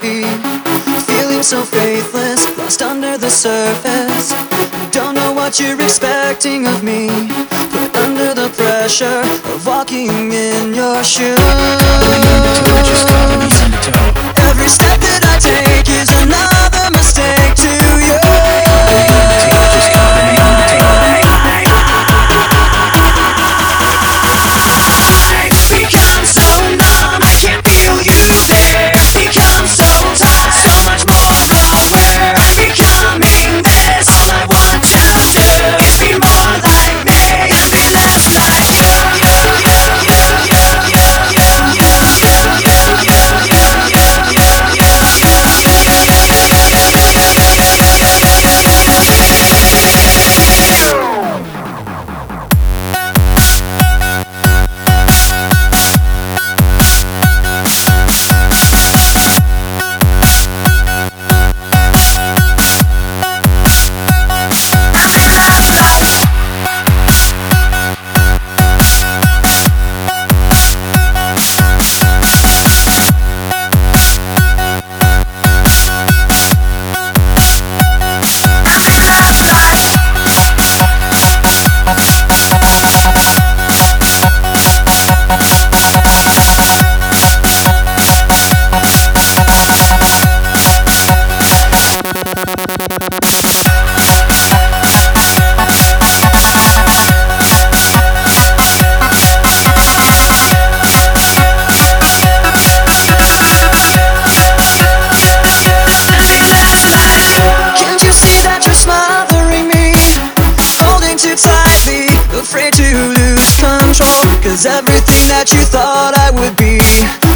free. Feeling so faithless, lost under the surface. Don't know what you're expecting of me. Put under the pressure of walking in your shoes. that you thought I would be.